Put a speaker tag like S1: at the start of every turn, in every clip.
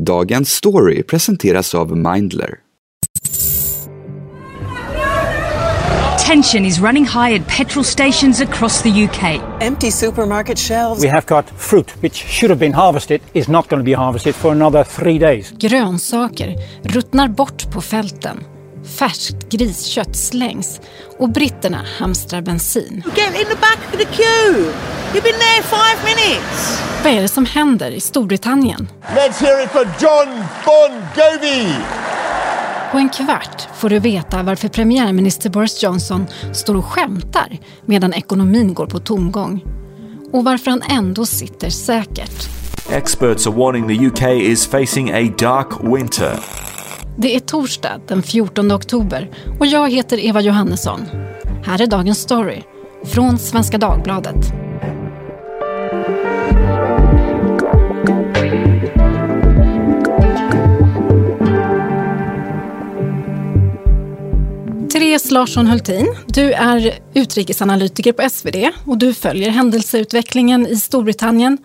S1: Dagens story presenteras av Mindler.
S2: Tension is running high at petrol stations across the UK.
S3: Empty supermarket shelves.
S4: We have got fruit which should have been harvested is not going to be harvested for another three days.
S5: Grönsaker ruttnar bort på fälten. Färskt griskött slängs och britterna hamstrar bensin.
S3: Get in the back of the queue. You've been there five minutes.
S5: Vad är det som händer i Storbritannien?
S6: Let's hear it for John Bon Jovi!
S5: På en kvart får du veta varför premiärminister Boris Johnson står och skämtar medan ekonomin går på tomgång. Och varför han ändå sitter säkert.
S7: Experts are warning the UK is facing a dark winter.
S5: Det är torsdag den 14 oktober och jag heter Eva Johannesson. Här är dagens story från Svenska Dagbladet. Therese Larsson Hultin, du är utrikesanalytiker på SvD och du följer händelseutvecklingen i Storbritannien.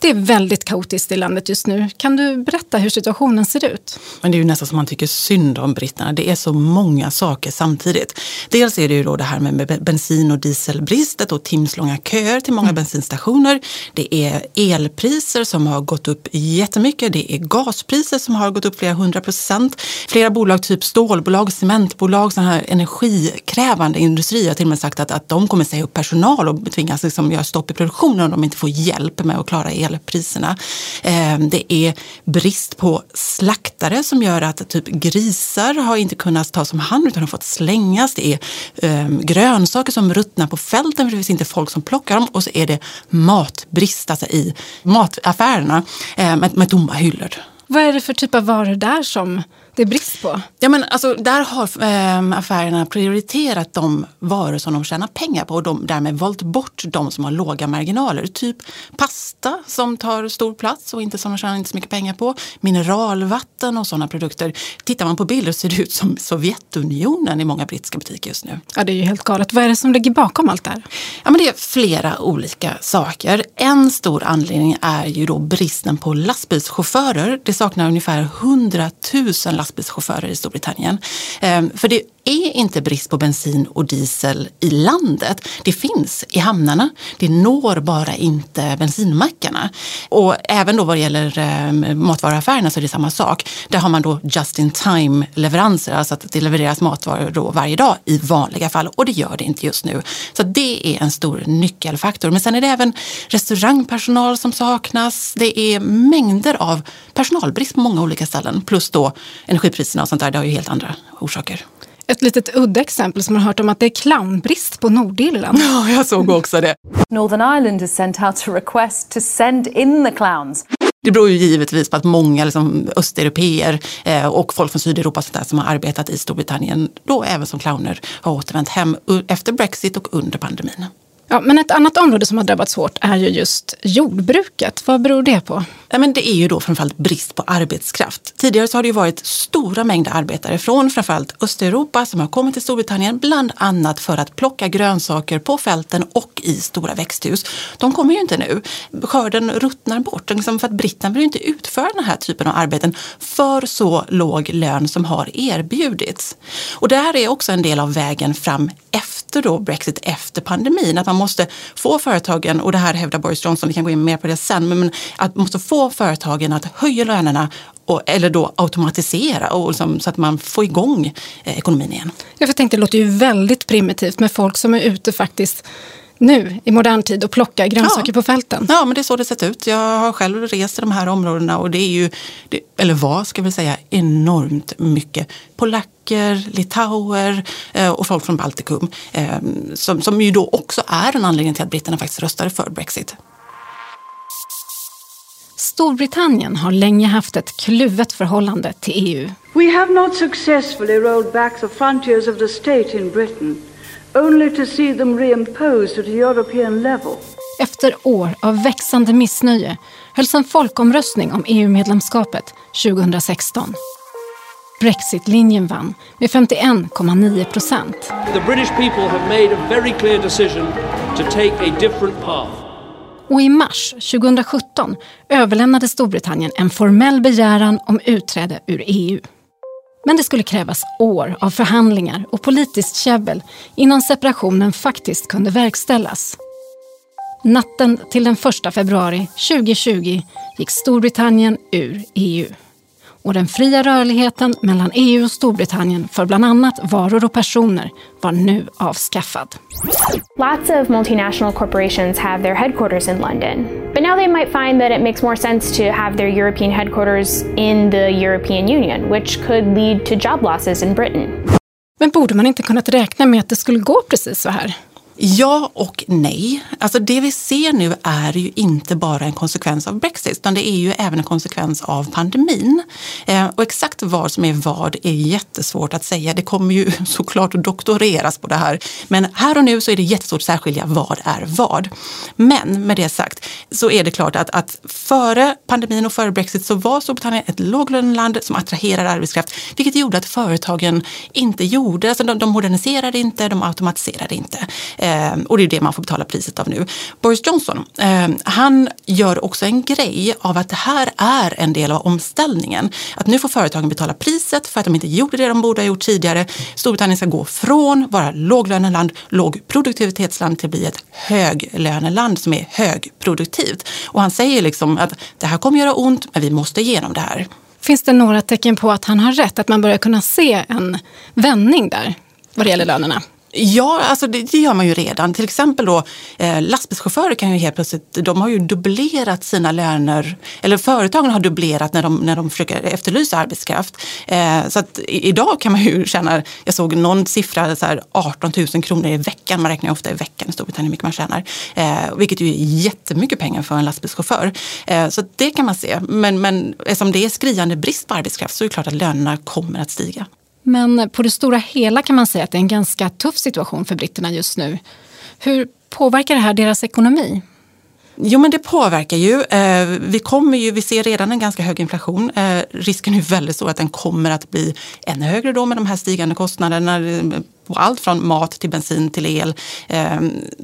S5: Det är väldigt kaotiskt i landet just nu. Kan du berätta hur situationen ser ut?
S8: Men det är ju nästan som man tycker synd om britterna. Det är så många saker samtidigt. Dels är det ju då det här med bensin och dieselbristet och timslånga köer till många mm. bensinstationer. Det är elpriser som har gått upp jättemycket. Det är gaspriser som har gått upp flera hundra procent. Flera bolag, typ stålbolag, cementbolag, sådana här energikrävande industrier har till och med sagt att, att de kommer säga upp personal och tvingas liksom göra stopp i produktionen om de inte får hjälp med att klara el elpriserna. Ehm, det är brist på slaktare som gör att typ grisar har inte kunnat tas om hand utan har fått slängas. Det är ehm, grönsaker som ruttnar på fälten för det finns inte folk som plockar dem. Och så är det matbrist alltså i mataffärerna ehm, med tomma hyllor.
S5: Vad är det för typ av varor där som det är brist på?
S8: Ja, men alltså, där har eh, affärerna prioriterat de varor som de tjänar pengar på och de, därmed valt bort de som har låga marginaler. Typ pasta som tar stor plats och inte som de tjänar inte så mycket pengar på. Mineralvatten och sådana produkter. Tittar man på bilder ser det ut som Sovjetunionen i många brittiska butiker just nu.
S5: Ja, det är ju helt galet. Vad är det som ligger bakom allt det här?
S8: Ja, men det är flera olika saker. En stor anledning är ju då bristen på lastbilschaufförer. Det saknar ungefär 100 000 lastbilschaufförer lastbilschaufförer i Storbritannien. Ehm, för det är inte brist på bensin och diesel i landet. Det finns i hamnarna. Det når bara inte bensinmackarna. Och även då vad det gäller eh, matvaruaffärerna så är det samma sak. Där har man då just in time leveranser, alltså att det levereras matvaror då varje dag i vanliga fall och det gör det inte just nu. Så det är en stor nyckelfaktor. Men sen är det även restaurangpersonal som saknas. Det är mängder av personalbrist på många olika ställen plus då energipriserna och sånt där. Det har ju helt andra orsaker.
S5: Ett litet udda exempel som man har hört om att det är clownbrist på Nordirland.
S8: Ja, jag såg också det.
S9: Northern Ireland has sent out a request to send in the clowns.
S8: Det beror ju givetvis på att många liksom, östeuropeer eh, och folk från Sydeuropa sånt där, som har arbetat i Storbritannien, då även som clowner, har återvänt hem efter Brexit och under pandemin.
S5: Ja, men ett annat område som har drabbats hårt är ju just jordbruket. Vad beror det på?
S8: Nej, men det är ju då framförallt brist på arbetskraft. Tidigare så har det ju varit stora mängder arbetare från framförallt Östeuropa som har kommit till Storbritannien bland annat för att plocka grönsaker på fälten och i stora växthus. De kommer ju inte nu. Skörden ruttnar bort liksom för att britterna vill inte utföra den här typen av arbeten för så låg lön som har erbjudits. Och det här är också en del av vägen fram efter då Brexit, efter pandemin. Att man måste få företagen, och det här hävdar Boris Johnson, vi kan gå in mer på det sen, men att man måste få företagen att höja lönerna och, eller då automatisera och liksom, så att man får igång eh, ekonomin igen.
S5: Jag tänkte, det låter ju väldigt primitivt med folk som är ute faktiskt nu i modern tid och plocka grönsaker
S8: ja.
S5: på fälten.
S8: Ja, men det är så det sett ut. Jag har själv rest i de här områdena och det är ju, eller var ska vi säga, enormt mycket polacker, litauer eh, och folk från Baltikum. Eh, som, som ju då också är en anledning till att britterna faktiskt röstade för Brexit.
S5: Storbritannien har länge haft ett kluvet förhållande till EU.
S10: We have not successfully rolled back the frontiers of the state in Britain only to see them reimposed at a European level.
S5: Efter år av växande missnöje hölls en folkomröstning om EU-medlemskapet 2016. Brexit-linjen vann med 51,9 procent.
S11: The British people have made a very clear decision to take a different path.
S5: Och i mars 2017 överlämnade Storbritannien en formell begäran om utträde ur EU. Men det skulle krävas år av förhandlingar och politiskt käbbel innan separationen faktiskt kunde verkställas. Natten till den 1 februari 2020 gick Storbritannien ur EU och den fria rörligheten mellan EU och Storbritannien för bland annat varor och personer var nu avskaffad.
S11: Lots of multinational corporations have their headquarters in London, but now they might find that it makes more sense to have their European headquarters in the European Union, which could lead to job losses in Britain.
S5: Men borde man inte kunnat räkna med att det skulle gå precis så här?
S8: Ja och nej. Alltså det vi ser nu är ju inte bara en konsekvens av Brexit utan det är ju även en konsekvens av pandemin. Eh, och exakt vad som är vad är jättesvårt att säga. Det kommer ju såklart att doktoreras på det här. Men här och nu så är det jättesvårt att särskilja vad är vad. Men med det sagt så är det klart att, att före pandemin och före Brexit så var Storbritannien ett låglöneland som attraherar arbetskraft vilket gjorde att företagen inte gjorde, alltså de, de moderniserade inte, de automatiserade inte. Eh, Ehm, och det är det man får betala priset av nu. Boris Johnson, eh, han gör också en grej av att det här är en del av omställningen. Att nu får företagen betala priset för att de inte gjorde det de borde ha gjort tidigare. Storbritannien ska gå från vara låglöneland, lågproduktivitetsland till att bli ett höglöneland som är högproduktivt. Och han säger liksom att det här kommer göra ont, men vi måste igenom det här.
S5: Finns det några tecken på att han har rätt, att man börjar kunna se en vändning där vad det gäller lönerna?
S8: Ja, alltså det, det, gör man ju redan. Till exempel då eh, lastbilschaufförer kan ju helt plötsligt, de har ju dubblerat sina löner, eller företagen har dubblerat när de, när de försöker efterlysa arbetskraft. Eh, så att idag kan man ju tjäna, jag såg någon siffra, så här 18 000 kronor i veckan, man räknar ofta i veckan i Storbritannien hur mycket man tjänar. Eh, vilket ju är jättemycket pengar för en lastbilschaufför. Eh, så det kan man se. Men, men eftersom det är skriande brist på arbetskraft så är det klart att lönerna kommer att stiga.
S5: Men på det stora hela kan man säga att det är en ganska tuff situation för britterna just nu. Hur påverkar det här deras ekonomi?
S8: Jo men det påverkar ju. Eh, vi, kommer ju, vi ser redan en ganska hög inflation. Eh, risken är väldigt stor att den kommer att bli ännu högre då med de här stigande kostnaderna eh, på allt från mat till bensin till el.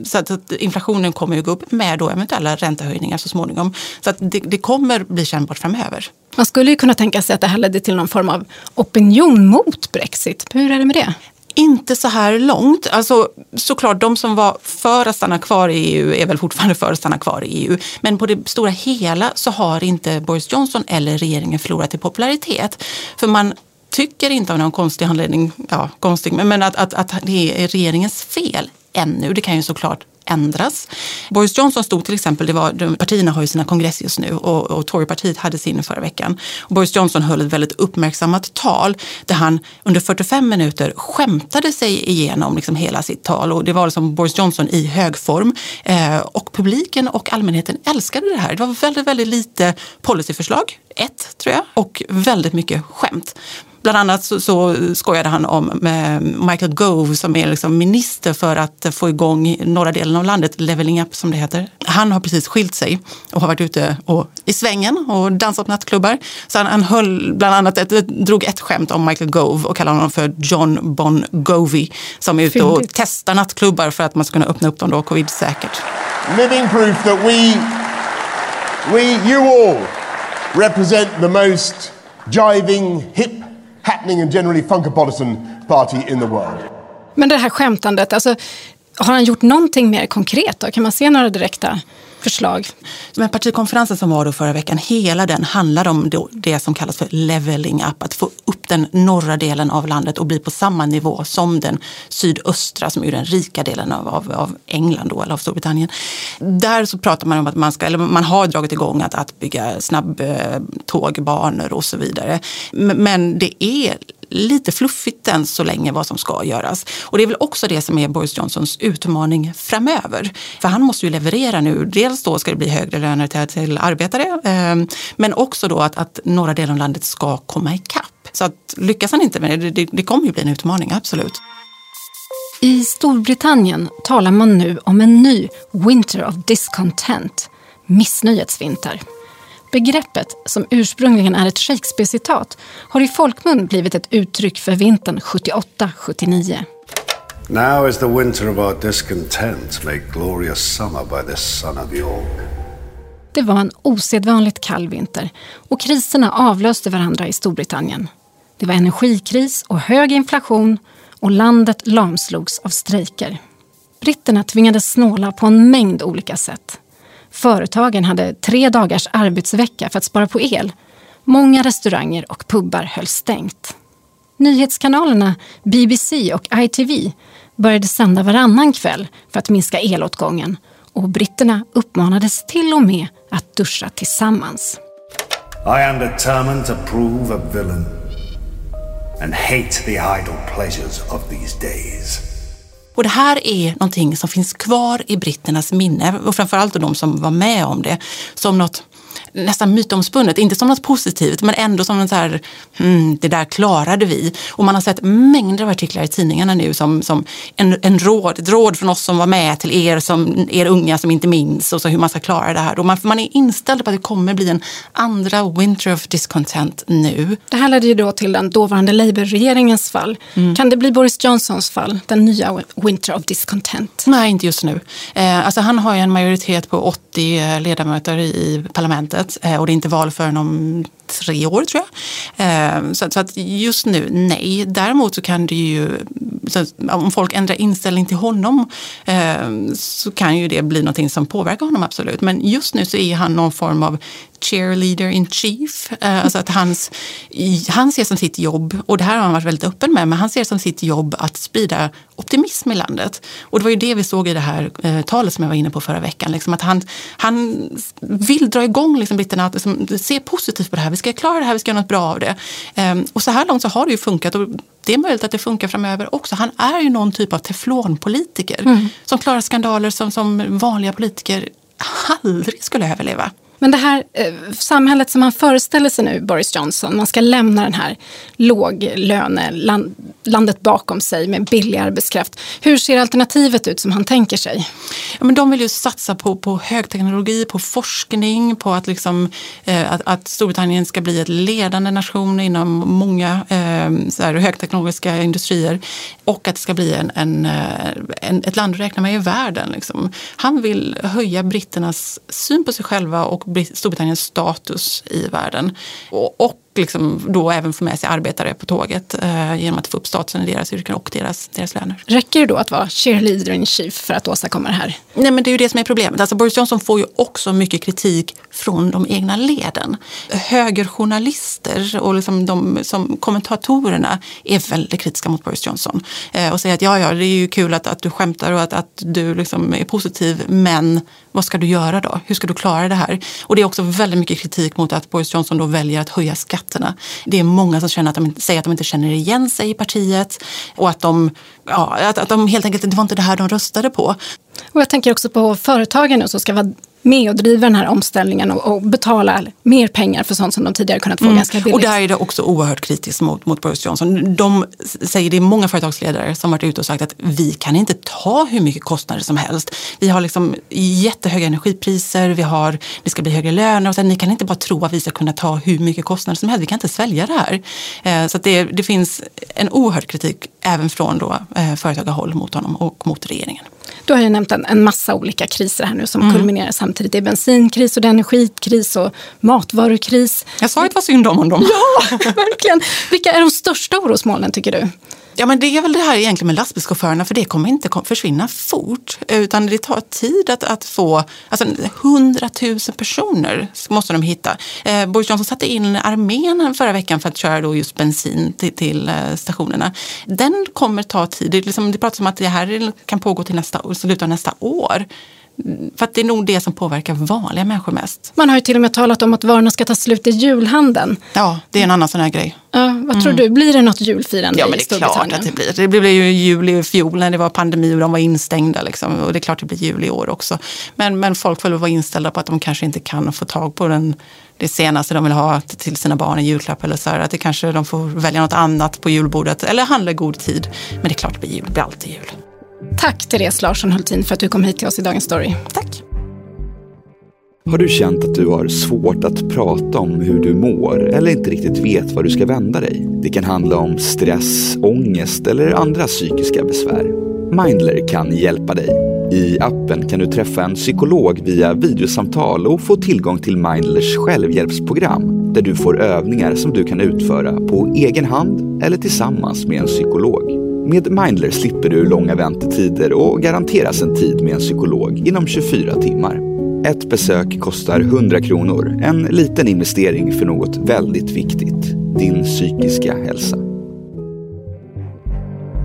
S8: Så att inflationen kommer ju gå upp med då eventuella räntehöjningar så småningom. Så att det, det kommer bli kännbart framöver.
S5: Man skulle ju kunna tänka sig att det här ledde till någon form av opinion mot Brexit. Hur är det med det?
S8: Inte så här långt. Alltså, såklart, de som var för att stanna kvar i EU är väl fortfarande för att stanna kvar i EU. Men på det stora hela så har inte Boris Johnson eller regeringen förlorat i popularitet. För man tycker inte av någon konstig anledning, ja konstig, men att, att, att det är regeringens fel ännu. Det kan ju såklart ändras. Boris Johnson stod till exempel, det var, partierna har ju sina kongress just nu och, och Torypartiet hade sin förra veckan. Och Boris Johnson höll ett väldigt uppmärksammat tal där han under 45 minuter skämtade sig igenom liksom hela sitt tal och det var liksom Boris Johnson i hög form. Eh, och publiken och allmänheten älskade det här. Det var väldigt, väldigt lite policyförslag, ett tror jag, och väldigt mycket skämt. Bland annat så, så skojade han om Michael Gove som är liksom minister för att få igång norra delen av landet, Leveling Up som det heter. Han har precis skilt sig och har varit ute och, i svängen och dansat på nattklubbar. Så han, han höll bland annat ett, drog ett skämt om Michael Gove och kallade honom för John Bon Govey som är ute och testar nattklubbar för att man ska kunna öppna upp dem då covid-säkert.
S6: Living proof that we, we, you all represent the most jiving, hip happening and generally funkapolitan party in the world.
S5: Men det här skämtandet, alltså, har han gjort någonting mer konkret? Då? Kan man se några direkta förslag.
S8: Men partikonferensen som var då förra veckan, hela den handlar om det som kallas för leveling up. Att få upp den norra delen av landet och bli på samma nivå som den sydöstra, som är den rika delen av, av, av England då, eller av Storbritannien. Där så pratar man om att man ska, eller man har dragit igång att, att bygga snabbtågbanor och så vidare. Men det är lite fluffigt än så länge vad som ska göras. Och det är väl också det som är Boris Johnsons utmaning framöver. För han måste ju leverera nu. Dels då ska det bli högre löner till, till arbetare, eh, men också då att, att norra delen av landet ska komma ikapp. Så att lyckas han inte med det, det, det kommer ju bli en utmaning, absolut.
S5: I Storbritannien talar man nu om en ny Winter of Discontent, missnöjets vinter. Begreppet, som ursprungligen är ett Shakespeare-citat, har i folkmun blivit ett uttryck för vintern 78-79.
S12: Now is the winter of our discontent made glorious summer by this son of York.
S5: Det var en osedvanligt kall vinter och kriserna avlöste varandra i Storbritannien. Det var energikris och hög inflation och landet lamslogs av strejker. Britterna tvingades snåla på en mängd olika sätt. Företagen hade tre dagars arbetsvecka för att spara på el. Många restauranger och pubbar höll stängt. Nyhetskanalerna BBC och ITV började sända varannan kväll för att minska elåtgången och britterna uppmanades till och med att duscha tillsammans.
S12: I am determined to prove a villain and hate the idle pleasures of these days.
S8: Och det här är någonting som finns kvar i britternas minne och framförallt de som var med om det som något nästan mytomspunnet, inte som något positivt men ändå som en så här, hmm, det där klarade vi. Och man har sett mängder av artiklar i tidningarna nu som, som en, en råd, ett råd från oss som var med till er, som, er unga som inte minns och så hur man ska klara det här. Och man, man är inställd på att det kommer bli en andra winter of discontent nu.
S5: Det här ledde ju då till den dåvarande Labour-regeringens fall. Mm. Kan det bli Boris Johnsons fall, den nya winter of discontent?
S8: Nej, inte just nu. Eh, alltså han har ju en majoritet på 80 ledamöter i parlamentet valet och det är inte val förrän om tre år tror jag. Ehm, så, att just nu, nej. Däremot så kan det ju, om folk ändrar inställning till honom ehm, så kan ju det bli någonting som påverkar honom absolut. Men just nu så är han någon form av cheerleader in chief. Ehm, alltså att hans, han ser som sitt jobb, och det här har han varit väldigt öppen med, men han ser som sitt jobb att sprida optimism i landet. Och det var ju det vi såg i det här eh, talet som jag var inne på förra veckan. Liksom att han, han vill dra igång liksom britterna att liksom, se positivt på det här. Vi ska klara det här, vi ska göra något bra av det. Um, och så här långt så har det ju funkat. Och det är möjligt att det funkar framöver också. Han är ju någon typ av teflonpolitiker mm. som klarar skandaler som, som vanliga politiker aldrig skulle överleva.
S5: Men det här eh, samhället som han föreställer sig nu, Boris Johnson, man ska lämna den här låglönelandet bakom sig med billig arbetskraft. Hur ser alternativet ut som han tänker sig?
S8: Ja, men de vill ju satsa på, på högteknologi, på forskning, på att, liksom, eh, att, att, Storbritannien ska bli ett ledande nation inom många eh, så här, högteknologiska industrier och att det ska bli en, en, eh, en, ett land att räkna med i världen. Liksom. Han vill höja britternas syn på sig själva och Storbritanniens status i världen. Och, och liksom då även få med sig arbetare på tåget eh, genom att få upp statusen i deras yrken och deras, deras löner.
S5: Räcker det då att vara cheerleader in chief för att åstadkomma det här?
S8: Nej men det är ju det som är problemet. Alltså Boris Johnson får ju också mycket kritik från de egna leden. Högerjournalister och liksom de som kommentatorerna är väldigt kritiska mot Boris Johnson eh, och säger att ja, ja, det är ju kul att, att du skämtar och att, att du liksom är positiv men vad ska du göra då? Hur ska du klara det här? Och det är också väldigt mycket kritik mot att Boris Johnson då väljer att höja skatterna. Det är många som känner att de, säger att de inte känner igen sig i partiet och att de, ja, att, att de helt enkelt, det var inte det här de röstade på.
S5: Och jag tänker också på företagen nu som ska vara med och driva den här omställningen och, och, betala mer pengar för sånt som de tidigare kunnat få mm. ganska billigt.
S8: Och där är det också oerhört kritiskt mot, mot Boris Johnson. De säger, det är många företagsledare som varit ute och sagt att vi kan inte ta hur mycket kostnader som helst. Vi har liksom jättehöga energipriser, vi har, det ska bli högre löner och sen, ni kan inte bara tro att vi ska kunna ta hur mycket kostnader som helst. Vi kan inte svälja det här. Eh, så det, det finns en oerhörd kritik även från då, eh, företagarhåll mot honom och mot regeringen.
S5: Du har ju nämnt en, en massa olika kriser här nu som mm. kulminerar samtidigt. Det är bensinkris och det är energikris och matvarukris.
S8: Jag sa att det var synd om honom.
S5: Ja, verkligen. Vilka är de största orosmolnen tycker du?
S8: Ja men det är väl det här egentligen med lastbilschaufförerna för det kommer inte försvinna fort utan det tar tid att, att få, alltså 100 000 personer måste de hitta. Eh, Boris Johnson satte in armén förra veckan för att köra då just bensin till, till eh, stationerna. Den kommer ta tid, det, liksom, det pratas om att det här kan pågå till nästa, slutet av nästa år. För att det är nog det som påverkar vanliga människor mest.
S5: Man har ju till och med talat om att varorna ska ta slut i julhandeln.
S8: Ja, det är en annan sån här grej.
S5: Ja, vad tror mm. du, blir det något julfirande
S8: ja, men det är klart att det blir. Det blev ju jul i fjol när det var pandemi och de var instängda. Liksom. Och det är klart det blir jul i år också. Men, men folk får väl vara inställda på att de kanske inte kan få tag på den, det senaste de vill ha till sina barn i julklapp. Eller så här, att det kanske de får välja något annat på julbordet eller handla i god tid. Men det är klart det blir jul, det blir alltid jul.
S5: Tack Therese Larsson Hultin för att du kom hit till oss i Dagens Story.
S8: Tack.
S1: Har du känt att du har svårt att prata om hur du mår eller inte riktigt vet var du ska vända dig? Det kan handla om stress, ångest eller andra psykiska besvär. Mindler kan hjälpa dig. I appen kan du träffa en psykolog via videosamtal och få tillgång till Mindlers självhjälpsprogram där du får övningar som du kan utföra på egen hand eller tillsammans med en psykolog. Med Mindler slipper du långa väntetider och garanteras en tid med en psykolog inom 24 timmar. Ett besök kostar 100 kronor, en liten investering för något väldigt viktigt, din psykiska hälsa.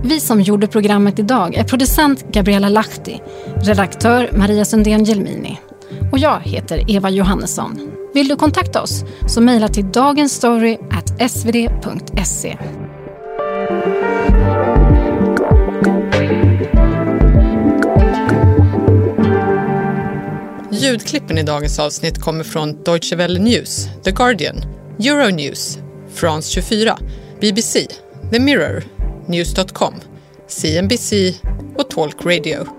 S5: Vi som gjorde programmet idag är producent Gabriella Lahti, redaktör Maria Sundén Gelmini och jag heter Eva Johannesson. Vill du kontakta oss så mejla till dagensstory.svd.se.
S11: Ljudklippen i dagens avsnitt kommer från Deutsche Welle News, The Guardian, Euronews, France 24, BBC, The Mirror, News.com, CNBC och Talk Radio.